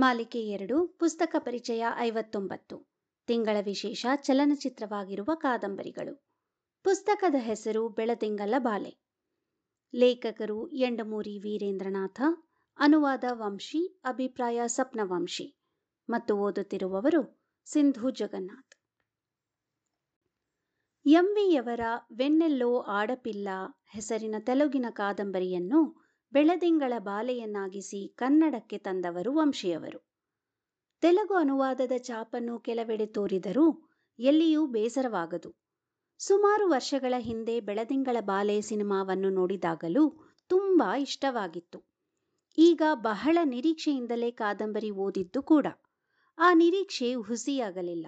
ಮಾಲಿಕೆ ಎರಡು, ಪುಸ್ತಕ ಪರಿಚಯ ಐವತ್ತೊಂಬತ್ತು. ತಿಂಗಳ ವಿಶೇಷ ಚಲನಚಿತ್ರವಾಗಿರುವ ಕಾದಂಬರಿಗಳು. ಪುಸ್ತಕದ ಹೆಸರು ಬೆಳದಿಂಗಲ ಬಾಲೆ. ಲೇಖಕರು ಎಂಡಮೂರಿ ವೀರೇಂದ್ರನಾಥ, ಅನುವಾದ ವಂಶಿ, ಅಭಿಪ್ರಾಯ ಸಪ್ನವಂಶಿ ಮತ್ತು ಓದುತ್ತಿರುವವರು ಸಿಂಧು ಜಗನ್ನಾಥ್. ಎಂವಿಯವರ ವೆನ್ನೆಲ್ಲೋ ಆಡಪಿಲ್ಲ ಹೆಸರಿನ ತೆಲುಗಿನ ಕಾದಂಬರಿಯನ್ನು ಬೆಳದಿಂಗಳ ಬಾಲೆಯನ್ನಾಗಿಸಿ ಕನ್ನಡಕ್ಕೆ ತಂದವರು ವಂಶಿಯವರು. ತೆಲುಗು ಅನುವಾದದ ಚಾಪನ್ನು ಕೆಲವೆಡೆ ತೋರಿದರೂ ಎಲ್ಲಿಯೂ ಬೇಸರವಾಗದು. ಸುಮಾರು ವರ್ಷಗಳ ಹಿಂದೆ ಬೆಳದಿಂಗಳ ಬಾಲೆ ಸಿನಿಮಾವನ್ನು ನೋಡಿದಾಗಲೂ ತುಂಬ ಇಷ್ಟವಾಗಿತ್ತು. ಈಗ ಬಹಳ ನಿರೀಕ್ಷೆಯಿಂದಲೇ ಕಾದಂಬರಿ ಓದಿದ್ದು ಕೂಡ. ಆ ನಿರೀಕ್ಷೆ ಹುಸಿಯಾಗಲಿಲ್ಲ.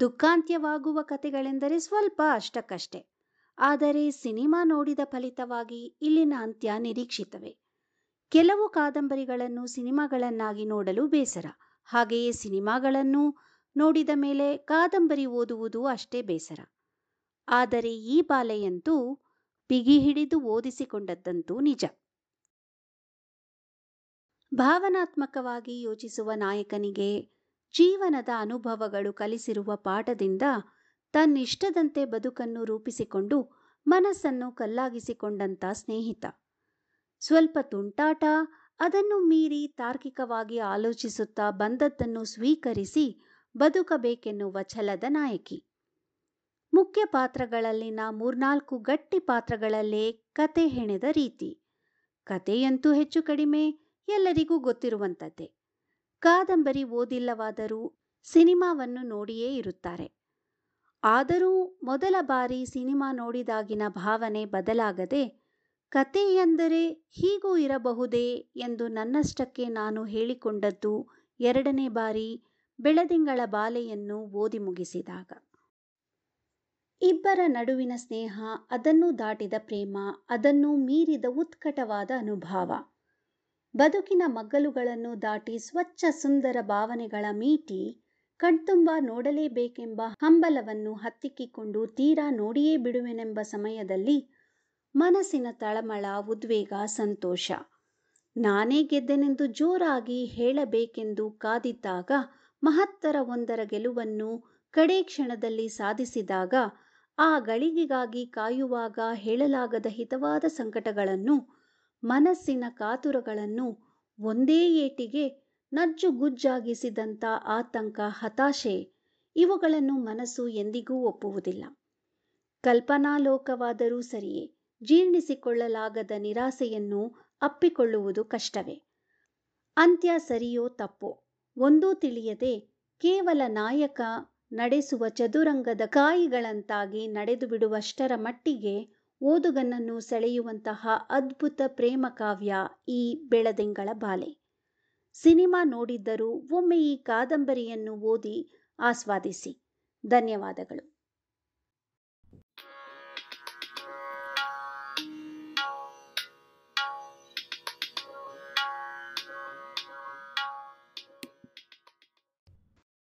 ದುಃಖಾಂತ್ಯವಾಗುವ ಕಥೆಗಳೆಂದರೆ ಸ್ವಲ್ಪ ಅಷ್ಟಕ್ಕಷ್ಟೆ. ಆದರೆ ಸಿನಿಮಾ ನೋಡಿದ ಫಲಿತವಾಗಿ ಇಲ್ಲಿನ ಅಂತ್ಯ ನಿರೀಕ್ಷಿತವೇ. ಕೆಲವು ಕಾದಂಬರಿಗಳನ್ನು ಸಿನಿಮಾಗಳನ್ನಾಗಿ ನೋಡಲು ಬೇಸರ. ಹಾಗೆಯೇ ಸಿನಿಮಾಗಳನ್ನು ನೋಡಿದ ಮೇಲೆ ಕಾದಂಬರಿ ಓದುವುದು ಅಷ್ಟೇ ಬೇಸರ. ಆದರೆ ಈ ಬಾಲೆಯಂತೂ ಬಿಗಿ ಹಿಡಿದು ಓದಿಸಿಕೊಂಡದ್ದಂತೂ ನಿಜ. ಭಾವನಾತ್ಮಕವಾಗಿ ಯೋಚಿಸುವ ನಾಯಕನಿಗೆ ಜೀವನದ ಅನುಭವಗಳು ಕಲಿಸಿರುವ ಪಾಠದಿಂದ ತನ್ನಿಷ್ಟದಂತೆ ಬದುಕನ್ನು ರೂಪಿಸಿಕೊಂಡು ಮನಸ್ಸನ್ನು ಕಲ್ಲಾಗಿಸಿಕೊಂಡಂತ ಸ್ನೇಹಿತ. ಸ್ವಲ್ಪ ತುಂಟಾಟ, ಅದನ್ನು ಮೀರಿ ತಾರ್ಕಿಕವಾಗಿ ಆಲೋಚಿಸುತ್ತಾ ಬಂದದ್ದನ್ನು ಸ್ವೀಕರಿಸಿ ಬದುಕಬೇಕೆನ್ನುವ ಛಲದ ನಾಯಕಿ. ಮುಖ್ಯ ಪಾತ್ರಗಳಲ್ಲಿನ ಮೂರ್ನಾಲ್ಕು ಗಟ್ಟಿ ಪಾತ್ರಗಳಲ್ಲೇ ಕತೆ ಹೆಣೆದ ರೀತಿ. ಕತೆಯಂತೂ ಹೆಚ್ಚು ಕಡಿಮೆ, ಎಲ್ಲರಿಗೂ ಗೊತ್ತಿರುವಂಥದ್ದೇ ಕಾದಂಬರಿ ಓದಿಲ್ಲವಾದರೂ ಸಿನಿಮಾವನ್ನು ನೋಡಿಯೇ ಇರುತ್ತಾರೆ. ಆದರೂ ಮೊದಲ ಬಾರಿ ಸಿನಿಮಾ ನೋಡಿದಾಗಿನ ಭಾವನೆ ಬದಲಾಗದೆ ಕತೆ ಎಂದರೆ ಹೀಗೂ ಇರಬಹುದೇ ಎಂದು ನನ್ನಷ್ಟಕ್ಕೆ ನಾನು ಹೇಳಿಕೊಂಡದ್ದು ಎರಡನೇ ಬಾರಿ ಬೆಳದಿಂಗಳ ಬಾಲೆಯನ್ನು ಓದಿ ಮುಗಿಸಿದಾಗ. ಇಬ್ಬರ ನಡುವಿನ ಸ್ನೇಹ, ಅದನ್ನು ದಾಟಿದ ಪ್ರೇಮ, ಅದನ್ನು ಮೀರಿದ ಉತ್ಕಟವಾದ ಅನುಭವ. ಬದುಕಿನ ಮಗ್ಗಲುಗಳನ್ನು ದಾಟಿ ಸ್ವಚ್ಛ ಸುಂದರ ಭಾವನೆಗಳ ಮೀಟಿ ಕಣ್ತುಂಬ ನೋಡಲೇಬೇಕೆಂಬ ಹಂಬಲವನ್ನು ಹತ್ತಿಕ್ಕಿಕೊಂಡು ತೀರಾ ನೋಡಿಯೇ ಬಿಡುವೆನೆಂಬ ಸಮಯದಲ್ಲಿ ಮನಸ್ಸಿನ ತಳಮಳ, ಉದ್ವೇಗ, ಸಂತೋಷ. ನಾನೇ ಗೆದ್ದೆನೆಂದು ಜೋರಾಗಿ ಹೇಳಬೇಕೆಂದು ಕಾದಿದ್ದಾಗ, ಮಹತ್ತರ ಒಂದರ ಗೆಲುವನ್ನು ಕಡೇ ಕ್ಷಣದಲ್ಲಿ ಸಾಧಿಸಿದಾಗ, ಆ ಗಳಿಗೆಗಾಗಿ ಕಾಯುವಾಗ ಹೇಳಲಾಗದ ಹಿತವಾದ ಸಂಕಟಗಳನ್ನು, ಮನಸ್ಸಿನ ಕಾತುರಗಳನ್ನು ಒಂದೇ ಏಟಿಗೆ ನಜ್ಜುಗುಜ್ಜಾಗಿಸಿದಂಥ ಆತಂಕ, ಹತಾಶೆ ಇವುಗಳನ್ನು ಮನಸ್ಸು ಎಂದಿಗೂ ಒಪ್ಪುವುದಿಲ್ಲ. ಕಲ್ಪನಾಲೋಕವಾದರೂ ಸರಿಯೇ, ಜೀರ್ಣಿಸಿಕೊಳ್ಳಲಾಗದ ನಿರಾಸೆಯನ್ನು ಅಪ್ಪಿಕೊಳ್ಳುವುದು ಕಷ್ಟವೇ. ಅಂತ್ಯ ಸರಿಯೋ ತಪ್ಪೋ, ಒಂದೂ ತಿಳಿಯದೆ ಕೇವಲ ನಾಯಕ ನಡೆಸುವ ಚದುರಂಗದ ಕಾಯಿಗಳಂತಾಗಿ ನಡೆದು ಬಿಡುವಷ್ಟರ ಮಟ್ಟಿಗೆ ಓದುಗನನ್ನು ಸೆಳೆಯುವಂತಹ ಅದ್ಭುತ ಪ್ರೇಮ ಕಾವ್ಯ ಈ ಬೆಳದಿಂಗಳ ಬಾಲೆ. ಸಿನಿಮಾ ನೋಡಿದ್ದರೂ ಒಮ್ಮೆ ಈ ಕಾದಂಬರಿಯನ್ನು ಓದಿ ಆಸ್ವಾದಿಸಿ. ಧನ್ಯವಾದಗಳು.